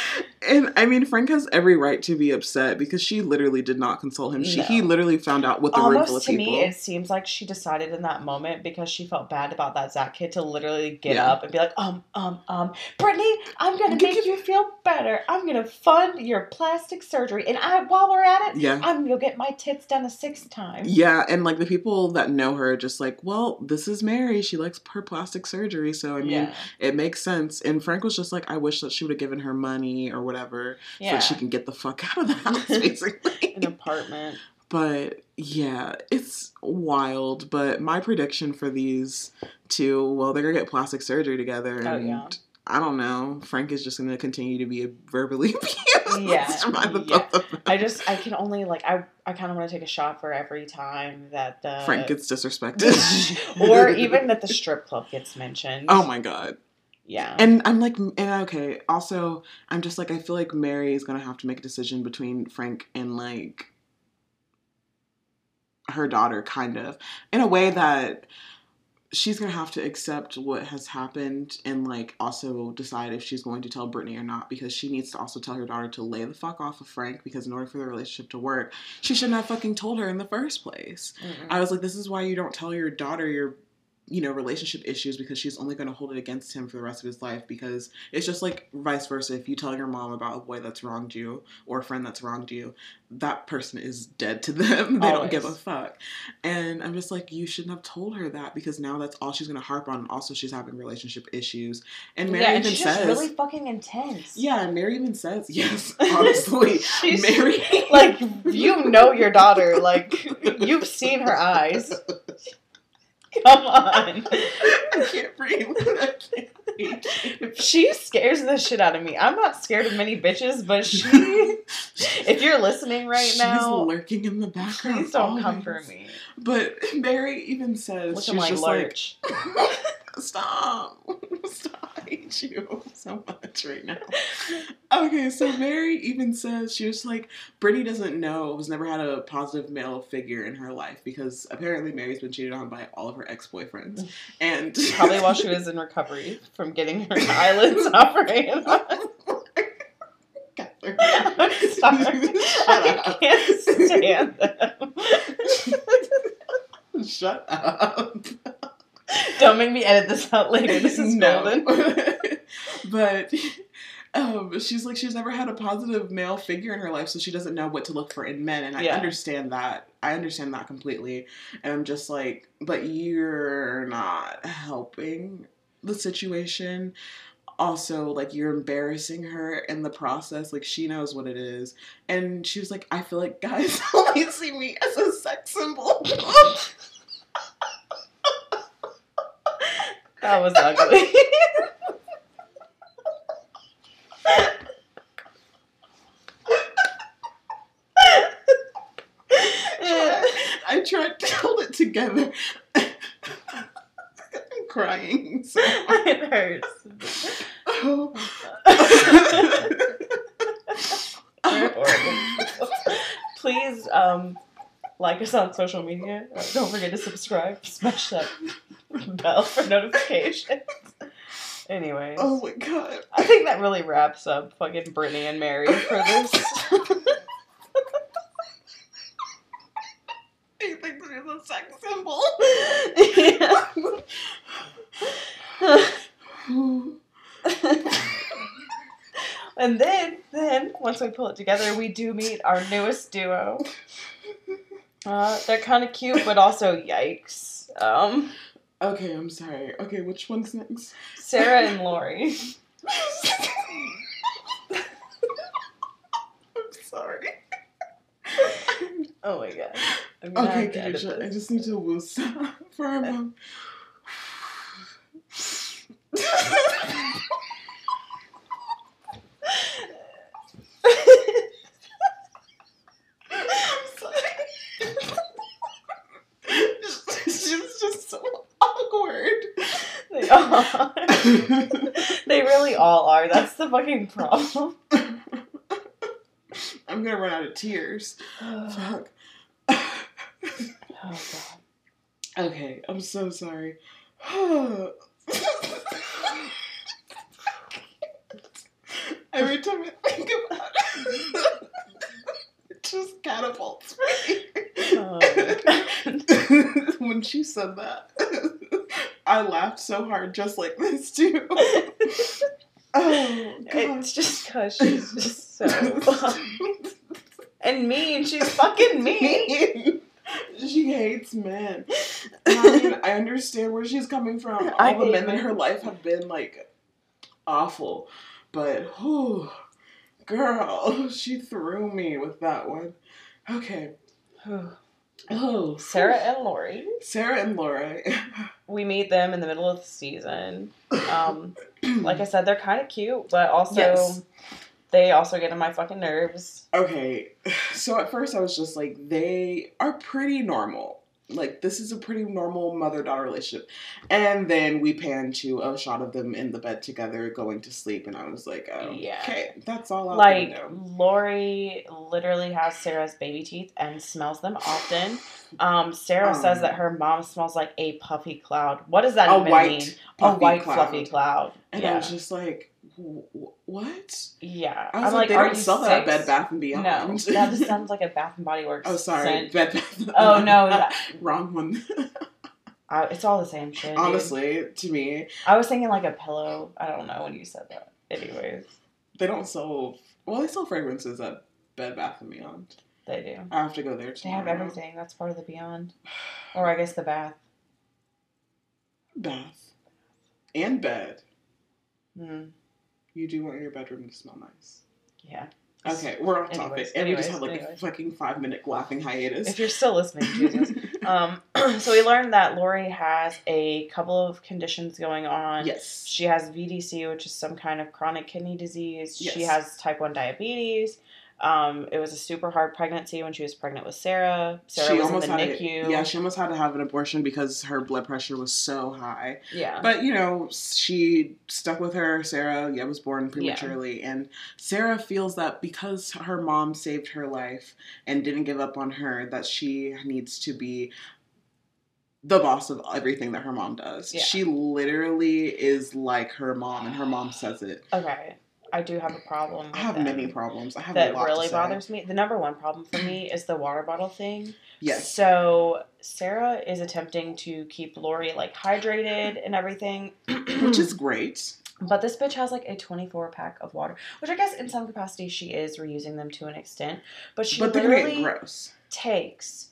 And I mean, Frank has every right to be upset because she literally did not consult him. She, No. He literally found out with the room full of Almost to people. me, it seems like she decided in that moment because she felt bad about that Zach kid to literally get Yeah. up and be like, um, um, um, Brittany, I'm gonna make you feel better. I'm gonna fund your plastic surgery, and I, while we're at it, yeah. I'm gonna get my tits done a sixth time. Yeah, and like the people that know her are just like, well, this is Mary. She likes her plastic surgery. So, I mean, yeah, it makes sense. And Frank was just like, I wish that she would have given her money or whatever so that she can get the fuck out of the house, basically. An apartment. But yeah, it's wild. But my prediction for these two, well, they're gonna get plastic surgery together. Oh, and yeah. I don't know. Frank is just gonna continue to be verbally abused Yeah, by the yeah. both of them. I just, I can only like, I, I kind of want to take a shot for every time that the Frank gets disrespected. or even that the strip club gets mentioned. Oh my god. Yeah. And I'm like, and okay. Also, I'm just like, I feel like Mary is gonna have to make a decision between Frank and like her daughter, kind of, in a way that she's gonna have to accept what has happened and like also decide if she's going to tell Brittany or not because she needs to also tell her daughter to lay the fuck off of Frank because in order for the relationship to work, she shouldn't have fucking told her in the first place. Mm-mm. I was like, this is why you don't tell your daughter your, you know, relationship issues because she's only going to hold it against him for the rest of his life. Because it's just like vice versa. If you tell your mom about a boy that's wronged you or a friend that's wronged you, that person is dead to them. they don't give a fuck. And I'm just like, you shouldn't have told her that because now that's all she's going to harp on. Also, she's having relationship issues. And Mary yeah, and even says, really fucking intense. yeah, and Mary even says, yes, honestly, Mary, like you know your daughter. Like you've seen her eyes. Come on. I can't breathe. I can't breathe. She scares the shit out of me. I'm not scared of many bitches, but she. If you're listening right now. She's now, lurking in the background. please don't come for me. But Mary even says she's just Lurch. like, "Stop, stop! I hate you so much right now." Okay, so Mary even says she was like, Brittany doesn't know, has never had a positive male figure in her life because apparently Mary's been cheated on by all of her ex boyfriends, and Probably while she was in recovery from getting her eyelids operated on. Catherine. Up. can't stand them. Shut up. Don't make me edit this out later. This is golden. but um, she's like she's never had a positive male figure in her life, so she doesn't know what to look for in men, and I Yeah. understand that. I understand that completely, and I'm just like, but you're not helping the situation. Also, like you're embarrassing her in the process. Like she knows what it is, and she was like, I feel like guys only see me as a sex symbol. That was ugly. I tried to hold it together. I'm crying. So. it hurts. Oh. Please um, like us on social media. Don't forget to subscribe. Smash that bell for notifications. Anyway, Oh my god. I think that really wraps up fucking Brittany and Mary for this. you think there's a sex symbol? Yeah. and then, then once we pull it together, we do meet our newest duo. Uh, they're kind of cute, but also yikes. Um, Okay, I'm sorry. Okay, which one's next? Sarah and Lori. I'm sorry. Oh my god. I'm gonna Okay, have Keisha, I just need to woos for a moment. I'm sorry. It's just, just so awkward. They really all are. That's the fucking problem. I'm gonna run out of tears. Fuck. oh god. Okay, I'm so sorry. Every time I think about it, it just catapults me. Oh when she said that, I laughed so hard, just like this too. Oh, God. It's just because she's just so and mean. She's fucking mean. she hates men. I mean, I understand where she's coming from. All I the men in her life have been like awful, but whew, girl, she threw me with that one. Okay. Oh, Sarah and Lori. Sarah and Laura. We meet them in the middle of the season. Um, like I said, they're kind of cute, but also Yes. they also get on my fucking nerves. Okay, so at first I was just like, they are pretty normal. Like, this is a pretty normal mother daughter relationship. And then we pan to a shot of them in the bed together going to sleep, and I was like, oh, Yeah. okay, that's all I'll Like. Lori literally has Sarah's baby teeth and smells them often. Um, Sarah Um, says that her mom smells like a puffy cloud. What does that A even white, mean? A white cloud. fluffy cloud. And I yeah, was just like, "Wh- wh- what? yeah. I was I'm like, like, they don't sell that at? Bed Bath and Beyond. No, that just sounds like a Bath and Body Works. oh, sorry, scent. Bed Bath. Oh no, that- wrong one. I, it's all the same shit. dude. Honestly, to me, I was thinking like a pillow. I don't know when you said that. Anyways, they don't sell. Well, they sell fragrances at Bed Bath and Beyond. they do. I have to go there They have everything. That's part of the beyond, or I guess the bath. Bath and bed. Hmm. You do want your bedroom to smell nice. Yeah. Okay, we're off Anyways, topic, and we just anyways, had like anyways. a fucking five minute laughing hiatus. If you're still listening, Jesus. Um, so we learned that Lori has a couple of conditions going on. yes. She has VDC, which is some kind of chronic kidney disease. Yes. She has type 1 diabetes. Um, it was a super hard pregnancy when she was pregnant with Sarah. Sarah was in the NICU. To, yeah, she almost had to have an abortion because her blood pressure was so high. yeah. But you know, she stuck with her. Sarah, yeah, was born prematurely, and Sarah feels that because her mom saved her life and didn't give up on her, that she needs to be the boss of everything that her mom does. Yeah. She literally is like her mom, and her mom says it. Okay. I do have a problem. I have many problems. I have that a lot really bothers me. The number one problem for me is the water bottle thing. Yes. So Sarah is attempting to keep Lori like hydrated and everything, Which is great. But this bitch has like a 24 pack of water, which I guess in some capacity she is reusing them to an extent. But she but literally gross. takes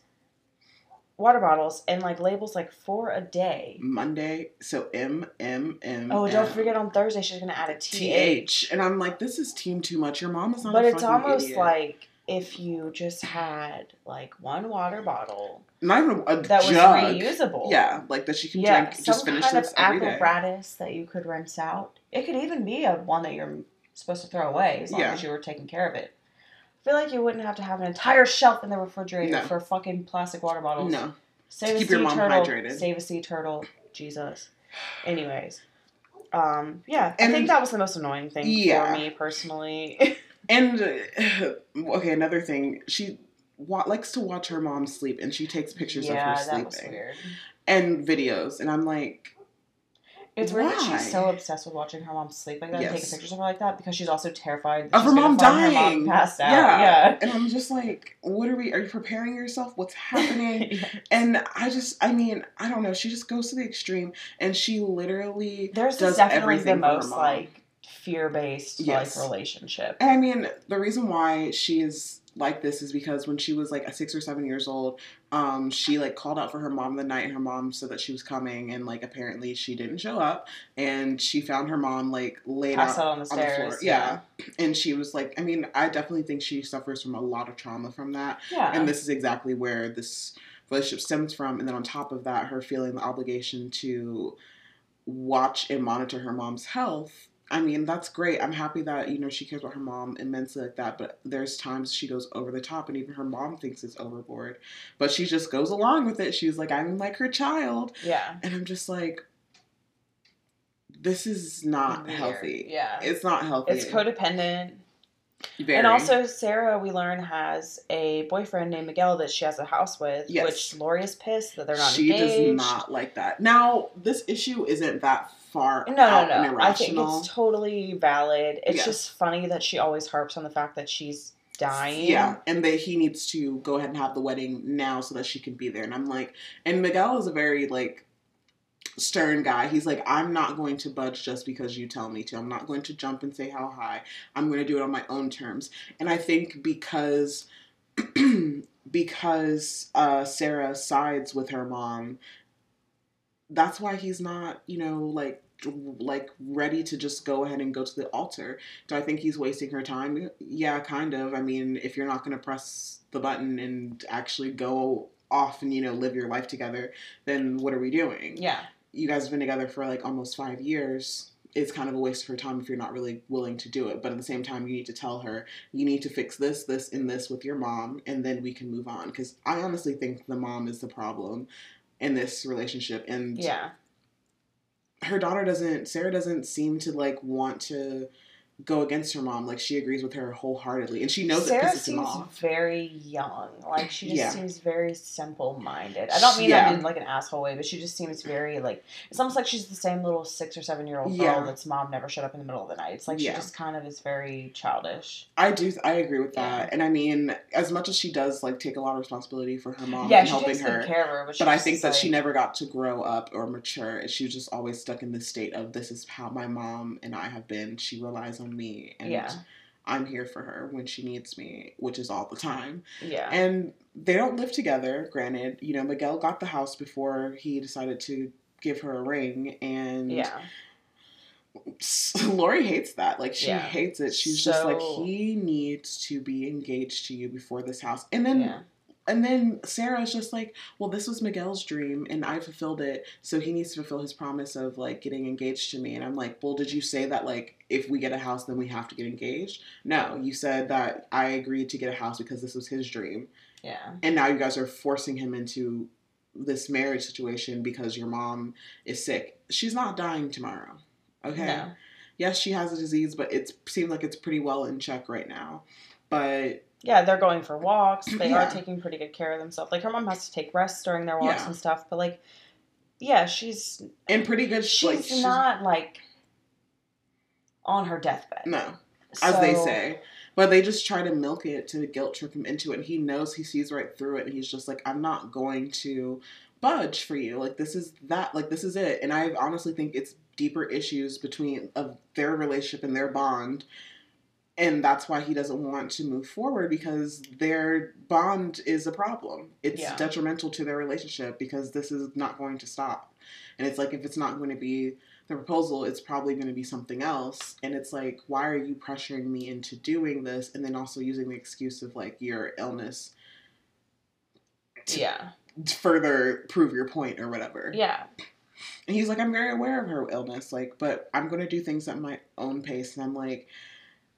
water bottles and like labels like four a day. Monday, so M M M. Oh, don't M. forget on Thursday she's gonna add a TH. TH. And I'm like, this is team too much. Your mom is not But it's almost idiot. like if you just had like one water bottle not even a that was reusable. Yeah, like that she can yeah, drink. Just some finish kind of this day. apparatus that you could rinse out. It could even be a one that you're supposed to throw away as long Yeah. as you were taking care of it. I feel like you wouldn't have to have an entire shelf in the refrigerator No. for fucking plastic water bottles. No, Save a keep sea your mom turtle. hydrated. Save a sea turtle. Jesus. Anyways. Um, yeah, I think that was the most annoying thing Yeah. for me personally. and uh, okay, another thing. She wa- likes to watch her mom sleep, and she takes pictures yeah, of her sleeping weird. and videos. And I'm like, It's weird that she's so obsessed with watching her mom sleep like that and taking pictures of her like that because she's also terrified that of her mom dying. Her mom passed out. Yeah. Yeah. and I'm just like, what are we? Are you preparing yourself? What's happening? Yeah. And I just, I mean, I don't know. She just goes to the extreme, and she literally There's does definitely everything the for her most like fear based Yes. like relationship. And I mean, the reason why she is like this is because when she was like a six or seven years old, um, she like called out for her mom the night and her mom said that she was coming, and like apparently she didn't show up, and she found her mom like laid out on the on the stairs. floor. Yeah. and she was like, I mean, I definitely think she suffers from a lot of trauma from that, Yeah. and this is exactly where this relationship stems from. And then on top of that, her feeling the obligation to watch and monitor her mom's health. I mean, that's great. I'm happy that, you know, she cares about her mom immensely like that, but there's times she goes over the top and even her mom thinks it's overboard. But she just goes along with it. She's like, I'm like her child. yeah. And I'm just like, this is not Weird. healthy. Yeah. It's not healthy. It's codependent. Very. And also, Sarah, we learn, has a boyfriend named Miguel that she has a house with, Yes. which Lori is pissed that they're not she engaged. does not like that. Now, this issue isn't that far No, no, no. I think it's totally valid. It's Yes. just funny that she always harps on the fact that she's dying. Yeah, and that he needs to go ahead and have the wedding now so that she can be there. And I'm like, and Miguel is a very like stern guy. He's like, I'm not going to budge just because you tell me to. I'm not going to jump and say how high. I'm going to do it on my own terms. And I think because because uh, Sarah sides with her mom, that's why he's not, you know, like like ready to just go ahead and go to the altar. Do I think he's wasting her time? Yeah, kind of. I mean, if you're not going to press the button and actually go off and you know live your life together, then what are we doing? Yeah. You guys have been together for like almost five years. It's kind of a waste of her time if you're not really willing to do it. But at the same time, you need to tell her you need to fix this, this, and this with your mom, and then we can move on. Because I honestly think the mom is the problem in this relationship, and Yeah. her daughter doesn't sarah doesn't seem to like want to go against her mom like she agrees with her wholeheartedly and she knows Sarah it pisses him seems off very young. Like she just Yeah. seems very simple minded. I don't mean that in like an asshole way, but she just seems very like it's almost like she's the same little six or seven year old Yeah. girl that's mom never showed up in the middle of the night. It's like Yeah. she just kind of is very childish. i do i agree with that Yeah. and i mean as much as she does like take a lot of responsibility for her mom yeah, and helping her her, but, but i think that she never got to grow up or mature she was just always stuck in this state of this is how my mom and i have been she relies on me and Yeah. i'm here for her when she needs me which is all the time Yeah. And they don't live together, granted. You know, Miguel got the house before he decided to give her a ring. And yeah. Lori hates that. Like, she Yeah. hates it. She's just like, he needs to be engaged to you before this house. And then. Yeah. And then Sarah's just like, well, this was Miguel's dream and I fulfilled it. So he needs to fulfill his promise of like getting engaged to me. And I'm like, well, did you say that like if we get a house, then we have to get engaged? No, you said that I agreed to get a house because this was his dream Yeah. and now you guys are forcing him into this marriage situation because your mom is sick. She's not dying tomorrow. Okay. No. Yes, she has a disease, but it seems like it's pretty well in check right now. But Yeah, they're going for walks. They Yeah. are taking pretty good care of themselves. Like her mom has to take rests during their walks Yeah. and stuff, but like yeah, she's in pretty good she's, like she's not like on her deathbed. no, as they say. But they just try to milk it to guilt trip him into it. And he knows he sees right through it, and he's just like, "I'm not going to budge for you. Like this is that. Like this is it." And I honestly think it's deeper issues between of their relationship and their bond, and that's why he doesn't want to move forward because their bond is a problem. It's Yeah. detrimental to their relationship because this is not going to stop. And it's like if it's not going to be the proposal, it's probably going to be something else. And it's like, why are you pressuring me into doing this? And then also using the excuse of like your illness to Yeah. further prove your point or whatever. Yeah. And he's like, I'm very aware of her illness, like, but I'm going to do things at my own pace. And I'm like,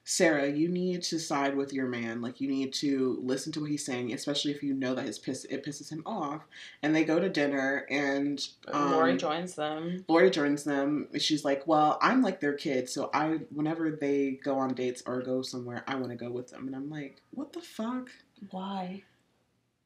Sarah, you need to side with your man. Like, you need to listen to what he's saying, especially if you know that his piss it pisses him off. And they go to dinner, and um, Lori joins them. Lori joins them. She's like, "Well, I'm like their kid, so I whenever they go on dates or go somewhere, I want to go with them." And I'm like, "What the fuck? Why?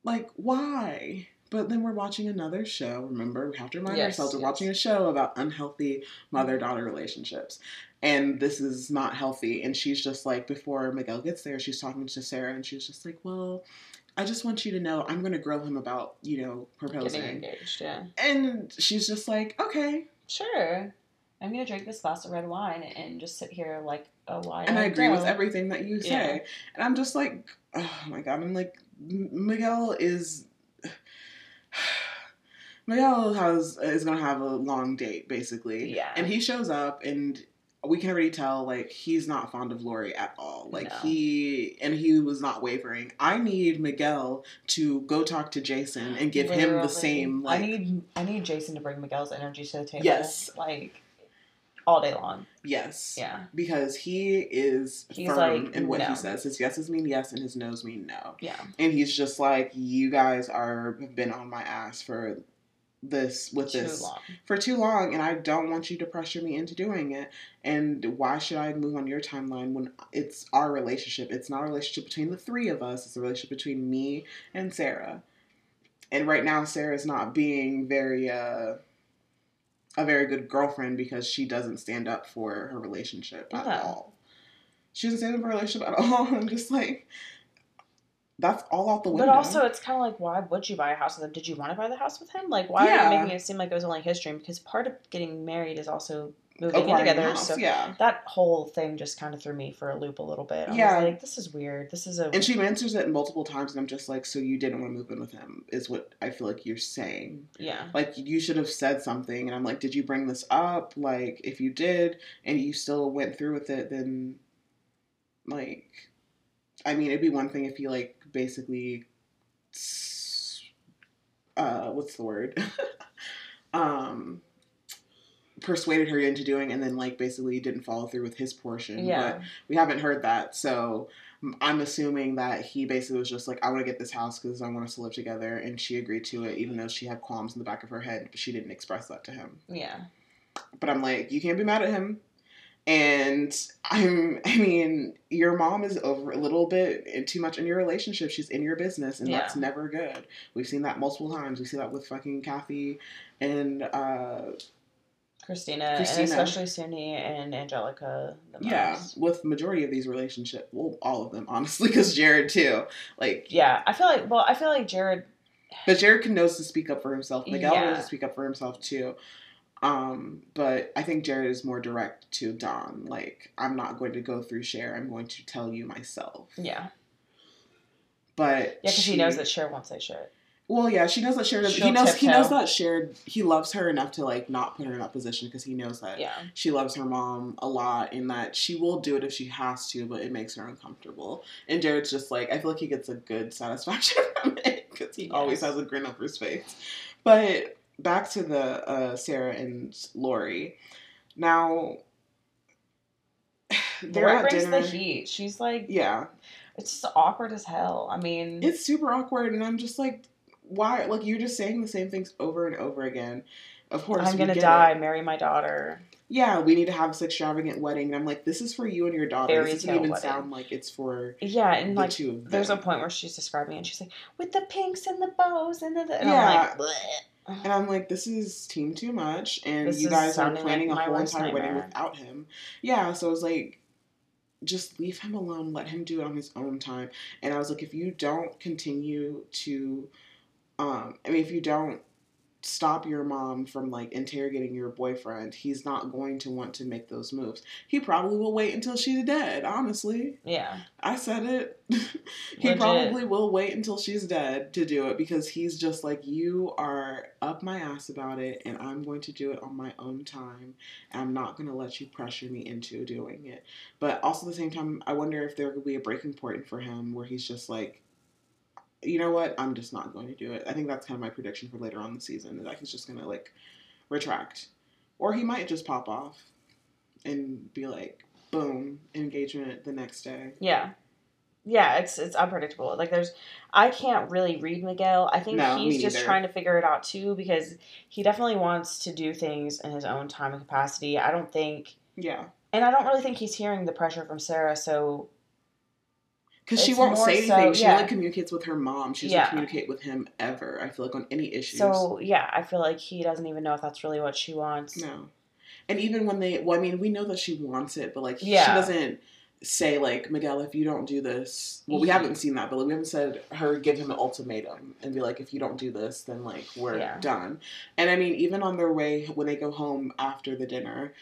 Like, why?" But then we're watching another show. Remember, we have to remind Yes, ourselves we're yes. watching a show about unhealthy mother-daughter relationships, and this is not healthy. And she's just like, before Miguel gets there, she's talking to Sarah, and she's just like, "Well." I just want you to know I'm going to grill him about, you know, proposing. Getting engaged, yeah. And she's just like, okay, Sure. I'm gonna drink this glass of red wine and just sit here like a wine. and I agree with everything that you say. Yeah. And I'm just like, oh my god, I'm like, Miguel is. Miguel has is gonna have a long date basically, Yeah. and he shows up, and we can already tell like he's not fond of Lori at all. Like No. he and he was not wavering. I need Miguel to go talk to Jason and give him the same like I need I need Jason to bring Miguel's energy to the table. Yes. Like all day long. yes, Yeah. because he is He's firm like, in what no. he says. His yeses mean yes, and his nos mean no. Yeah. and he's just like you guys are have been on my ass for this with Too this long. for too long and i don't want you to pressure me into doing it. And why should i move on your timeline when it's our relationship? It's not a relationship between the three of us. It's a relationship between me and sarah. And right now sarah's not being very uh a very good girlfriend because she doesn't stand up for her relationship at all. She doesn't stand up for her relationship at all. I'm just like that's all out the window But also, it's kind of like, why would you buy a house with him? Did you want to buy the house with him? Like, why are you making it seem like it was only his dream? Because part of getting married is also moving in together. house, So yeah that whole thing just kind of threw me for a loop a little bit. I Yeah. was like, this is weird. This is a And she answers it multiple times, and I'm just like, so you didn't want to move in with him, is what I feel like you're saying. yeah. Like, you should have said something. And I'm like, did you bring this up? Like, if you did, and you still went through with it, then, like, I mean, it'd be one thing if you, like, basically, uh, what's the word? um, persuaded her into doing, and then, like, basically didn't follow through with his portion. Yeah. But we haven't heard that, so I'm assuming that he basically was just like, I want to get this house because I want us to live together, and she agreed to it, even though she had qualms in the back of her head, but she didn't express that to him. Yeah. But I'm like, you can't be mad at him. And I'm, I mean, your mom is over a little bit too much in your relationship. She's in your business, and Yeah. that's never good. We've seen that multiple times. We see that with fucking Kathy and uh, Christina, Christina. and especially Cindy and Angelica. The yeah, with majority of these relationships, well, all of them, honestly, because Jared too. Like, Yeah. I feel like, well, I feel like Jared, But Jared can knows to speak up for himself. Miguel Yeah. knows to speak up for himself too. Um, but I think Jared is more direct to Dawn. Like, I'm not going to go through Cher. I'm going to tell you myself. yeah. But Yeah, because he she- knows that Cher won't say shit. Well, yeah, she knows that Shared. He knows he knows that Shared. He loves her enough to like not put her in that position because he knows that Yeah. she loves her mom a lot and that she will do it if she has to, but it makes her uncomfortable. And Jared's just like, I feel like he gets a good satisfaction from it because he always has a grin over his face. But back to the uh, Sarah and Lori. Now, they're Lori at brings dinner. the heat. She's like, Yeah, it's just awkward as hell. I mean, it's super awkward, and I'm just like, why? Like you're just saying the same things over and over again. Of course, I'm gonna die, it. marry my daughter. Yeah, we need to have this extravagant wedding, and I'm like, this is for you and your daughter. Fairy this doesn't even wedding. sound like it's for Yeah, and the like, two of them. there's a point where she's describing it, and she's like, with the pinks and the bows and the, and Yeah. I'm like, Bleh. And I'm like, this is team too much, and This you guys are planning like a whole entire wedding without him. Yeah, so I was like, just leave him alone. Let him do it on his own time. And I was like, if you don't continue to, um, I mean, if you don't stop your mom from like interrogating your boyfriend, he's not going to want to make those moves. He probably will wait until she's dead. Honestly, yeah, I said it. he Legit. probably will wait until she's dead to do it because he's just like, you are up my ass about it, and I'm going to do it on my own time. And I'm not going to let you pressure me into doing it. But also at the same time, I wonder if there could be a breaking point for him where he's just like, you know what? I'm just not going to do it. I think that's kind of my prediction for later on in the season. That he's just going to like retract, or he might just pop off and be like, boom, engagement the next day. yeah, yeah. It's it's unpredictable. Like there's, I can't really read Miguel. I think No, he's just trying to figure it out too because he definitely wants to do things in his own time and capacity. I don't think, Yeah. and I don't really think he's hearing the pressure from Sarah. So Because she won't say so- anything. she yeah. only communicates with her mom. She doesn't Yeah. communicate with him ever. I feel like on any issues. so yeah, I feel like he doesn't even know if that's really what she wants. no. And even when they, well, I mean, we know that she wants it, but like she doesn't say like Miguel, if you don't do this, well, we haven't seen that, but like, we haven't said her give him an ultimatum and be like, if you don't do this, then like we're Yeah. done. And I mean, even on their way when they go home after the dinner,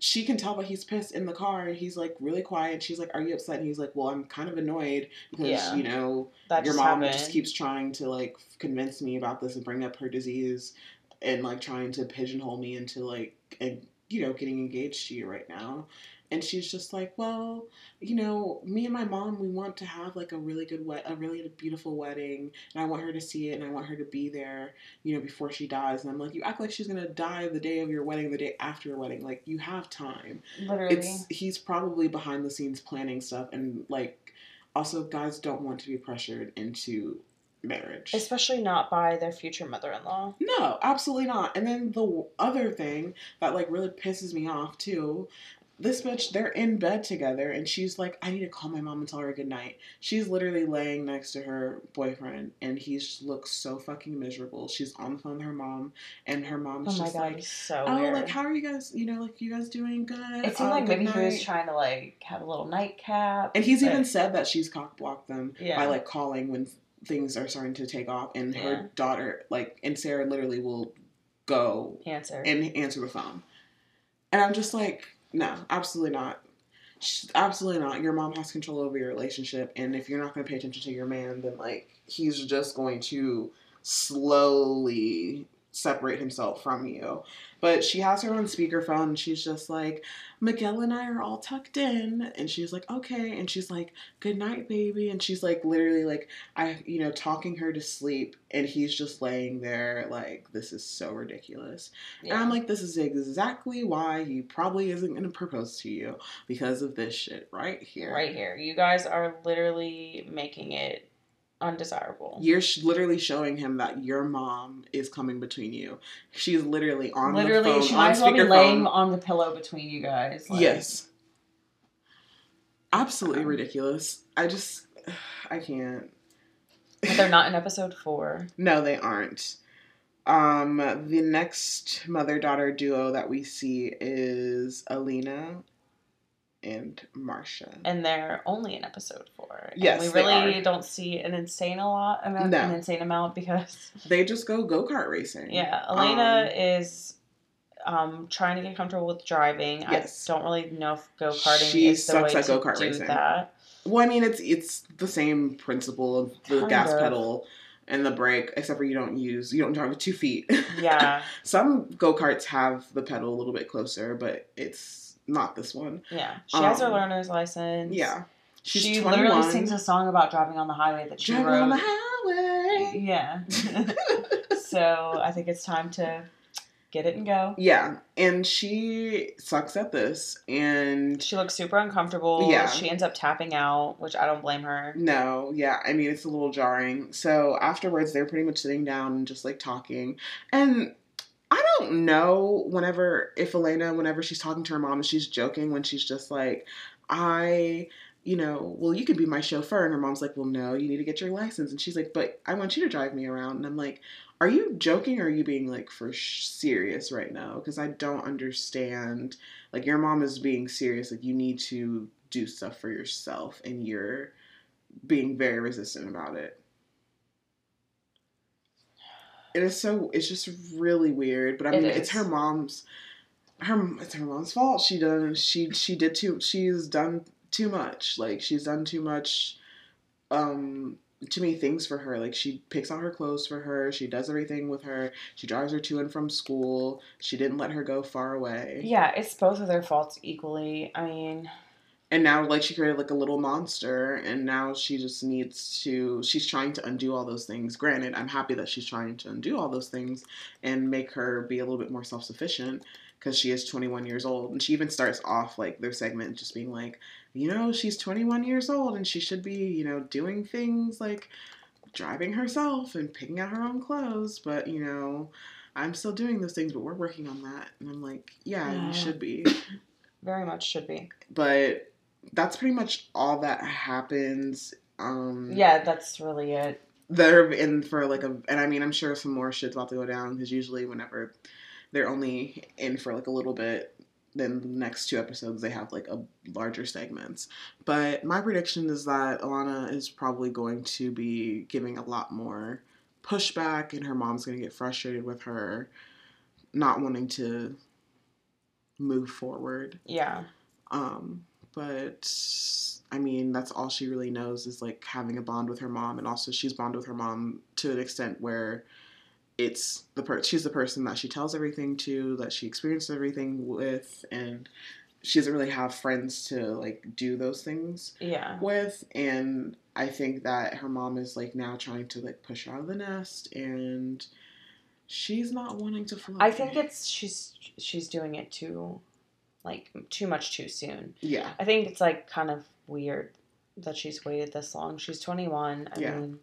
she can tell that he's pissed in the car. And he's like really quiet. She's like, "Are you upset?" And he's like, "Well, I'm kind of annoyed because Yeah. you know That your just mom happened. just keeps trying to like convince me about this and bring up her disease and like trying to pigeonhole me into like and you know getting engaged to you right now and she's just like well you know me and my mom we want to have like a really good wed- a really beautiful wedding and i want her to see it and i want her to be there you know before she dies. And i'm like you act like she's gonna die the day of your wedding the day after your wedding. Like you have time. Literally. it's he's probably behind the scenes planning stuff and like also guys don't want to be pressured into marriage. Especially not by their future mother in law. no absolutely not. And then the other thing that like really pisses me off too this bitch they're in bed together and she's like i need to call my mom and tell her good night she's literally laying next to her boyfriend and he just looks so fucking miserable she's on the phone with her mom and her mom's Oh just god, like so oh weird. like how are you guys you know like you guys doing good it seemed Uh, like maybe he was trying to like have a little nightcap. And he's even said that she's cock blocked them Yeah. by like calling when things are starting to take off, and Yeah. her daughter, like, and Sarah literally will go answer. and answer the phone. And I'm just like, no, absolutely not. Absolutely not. Your mom has control over your relationship, and if you're not going to pay attention to your man, then like he's just going to slowly separate himself from you. But she has her own speakerphone, and she's just like, Miguel and I are all tucked in, and she's like, okay, and she's like, good night, baby, and she's like, literally like, I, you know, talking her to sleep, and he's just laying there like, this is so ridiculous. yeah. And I'm like, this is exactly why he probably isn't going to propose to you because of this shit right here. right here. You guys are literally making it undesirable. You're sh- literally showing him that your mom is coming between you. She's literally on literally, the phone, she might as well be laying on the pillow between you guys. like- yes. Absolutely Um, ridiculous. I just, I can't. But they're not in episode four. No, they aren't. Um, the next mother daughter duo that we see is Alina and Marsha. and they're only in episode four. And Yes, we they really don't see an insane a lot amount, No. an insane amount because They just go go kart racing. yeah, Elena Um, is um trying to get comfortable with driving. Yes. I don't really know if go karting She is the way sucks at to go-kart do racing. that. Well, I mean, it's it's the same principle of the Kind gas of. pedal and the brake, except for you don't use you don't drive with two feet. Yeah, Some go karts have the pedal a little bit closer, but it's not this one. yeah. She has her Um, learner's license. Yeah, she's she 21, literally sings a song about driving on the highway that she driving wrote. on the highway. Yeah. so I think it's time to get it and go. Yeah, and she sucks at this, and She looks super uncomfortable. Yeah. She ends up tapping out, which I don't blame her. No, yeah, I mean it's a little jarring. So afterwards, they're pretty much sitting down and just like talking, and I don't know whenever if Elena, whenever she's talking to her mom, and she's joking when she's just like, I. You know, well, you could be my chauffeur. And her mom's like, well, no, you need to get your license. And she's like, but I want you to drive me around. And I'm like, are you joking or are you being like for sh- serious right now? Because I don't understand. Like, your mom is being serious. Like, you need to do stuff for yourself and you're being very resistant about it. It is so it's just really weird, but I It mean it's her mom's her it's her mom's fault. She done she she did too she's done too much. Like she's done too much um too many things for her. Like she picks out her clothes for her, she does everything with her, she drives her to and from school, she didn't let her go far away. Yeah, it's both of their faults equally. I mean, and now like she created like a little monster and now she just needs to she's trying to undo all those things granted i'm happy that she's trying to undo all those things and make her be a little bit more self-sufficient because she is 21 years old and she even starts off like their segment just being like you know she's 21 years old and she should be you know doing things like driving herself and picking out her own clothes but you know i'm still doing those things but we're working on that and i'm like yeah Yeah. you should be very much should be. but that's pretty much all that happens. Um, Yeah, that's really it. they're in for like a, and I mean, I'm sure some more shit's about to go down because usually whenever they're only in for like a little bit, then the next two episodes they have like a larger segments. But my prediction is that Alana is probably going to be giving a lot more pushback, and her mom's going to get frustrated with her not wanting to move forward. Yeah. Um, but I mean, that's all she really knows is like having a bond with her mom, and also she's bonded with her mom to an extent where it's the per- she's the person that she tells everything to, that she experiences everything with, and she doesn't really have friends to like do those things Yeah. with. And I think that her mom is like now trying to like push her out of the nest, and she's not wanting to fly. I think it's she's she's doing it too like too much too soon. yeah, I think it's like kind of weird that she's waited this long. She's 21. I Yeah. mean,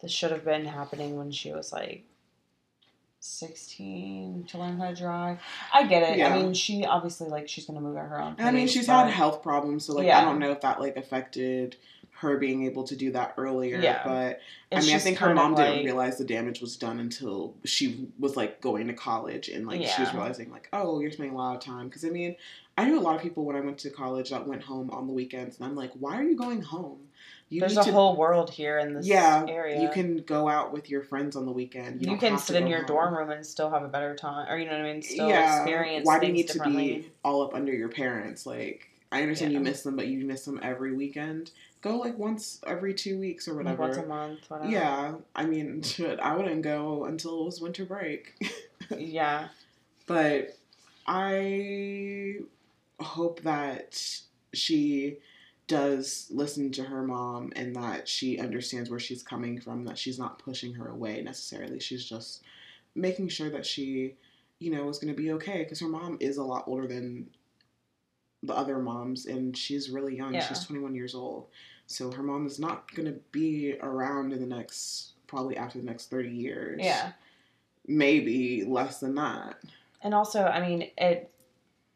this should have been happening when she was like 16 to learn how to drive. I get it. Yeah. I mean, she obviously like she's going to move at her own I mean, she's but- had health problems, so like Yeah. I don't know if that like affected her being able to do that earlier. Yeah. But I mean, I think her mom didn't realize the damage was done until she was like going to college and like she was realizing like, oh, you're spending a lot of time. Because I mean, I knew a lot of people when I went to college that went home on the weekends, and I'm like, why are you going home? You There's a to- whole world here in this yeah, area. you can go out with your friends on the weekend. You, don't can sit in your home. dorm room and still have a better time, or you know what I mean. Still yeah. experience Why do you need to be all up under your parents? Like, I understand Yeah. you miss them, but you miss them every weekend. Go like once every two weeks or whatever. once a month, whatever. Yeah, I mean, shit, I wouldn't go until it was winter break. Yeah. but I hope that she does listen to her mom and that she understands where she's coming from, that she's not pushing her away necessarily. She's just making sure that she, you know, is going to be okay because her mom is a lot older than the other moms and she's really young. Yeah. She's 21 years old. So her mom is not going to be around in the next, probably after the next 30 years. Yeah. Maybe less than that. And also, I mean, it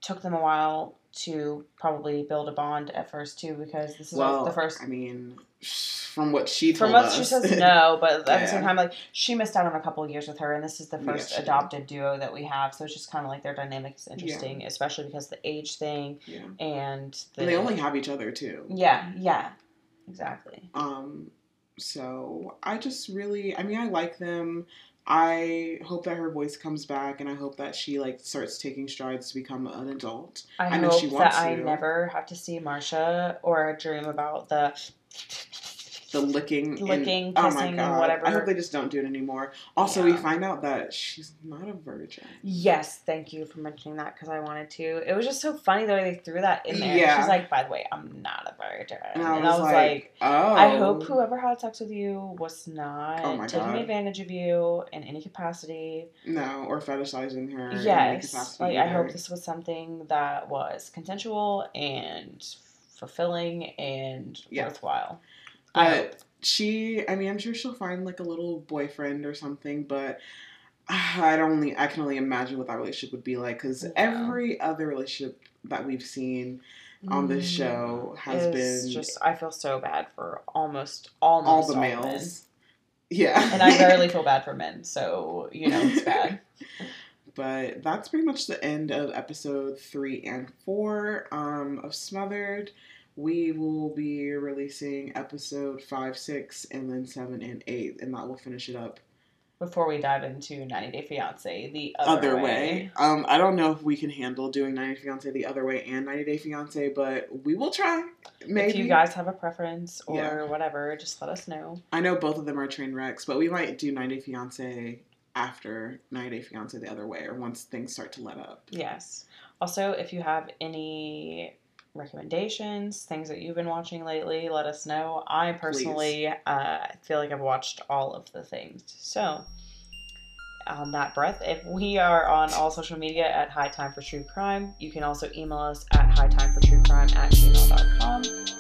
took them a while to probably build a bond at first too, because this is well, the first. I mean, from what she told From what us, she says, no, but at the Yeah. same time, like she missed out on a couple of years with her, and this is the Yeah, first did. adopted duo that we have. So it's just kind of like their dynamic is interesting, especially because the age thing yeah, and the. and they only have each other too. Yeah, yeah, exactly. Um, so I just really, I mean, I like them. I hope that her voice comes back, and I hope that she like starts taking strides to become an adult. I, I know hope she that wants I never have to see Marsha or dream about the The licking, Licking, and, oh my kissing, god! whatever. I hope they just don't do it anymore. Also, we find out that she's not a virgin. Yes, thank you for mentioning that because I wanted to. It was just so funny the way they threw that in there. Yeah. She's like, by the way, I'm not a virgin. And I was, like, like, oh, I hope oh. whoever had sex with you was not Oh taking God. advantage of you in any capacity. no, or fetishizing her. in any yes. capacity Like, I hope this was something that was consensual and fulfilling and Yeah. worthwhile. I she, I mean, I'm sure she'll find like a little boyfriend or something, but I don't only, I can only imagine what that relationship would be like because Yeah. every other relationship that we've seen on this Mm, show has is been just I feel so bad for almost almost all the men. males. Yeah. and I rarely feel bad for men, so you know it's bad. But that's pretty much the end of episode three and four um, of Smothered. We will be releasing episode five, six, and then seven and eight, and that will finish it up Before we dive into 90 Day Fiance, the other, other, way. way. Um, I don't know if we can handle doing 90 Day Fiance the other way and 90 Day Fiance, but we will try. Maybe. If you guys have a preference or Yeah. whatever, just let us know. I know both of them are train wrecks, but we might do 90 Day Fiance after 90 Day Fiance the other way, or once things start to let up. Yes. Also, if you have any recommendations, things that you've been watching lately, let us know. I personally uh, feel like I've watched all of the things. So, on that breath, if we are on all social media at High Time for True Crime, you can also email us at High Time for True Crime at gmail.com.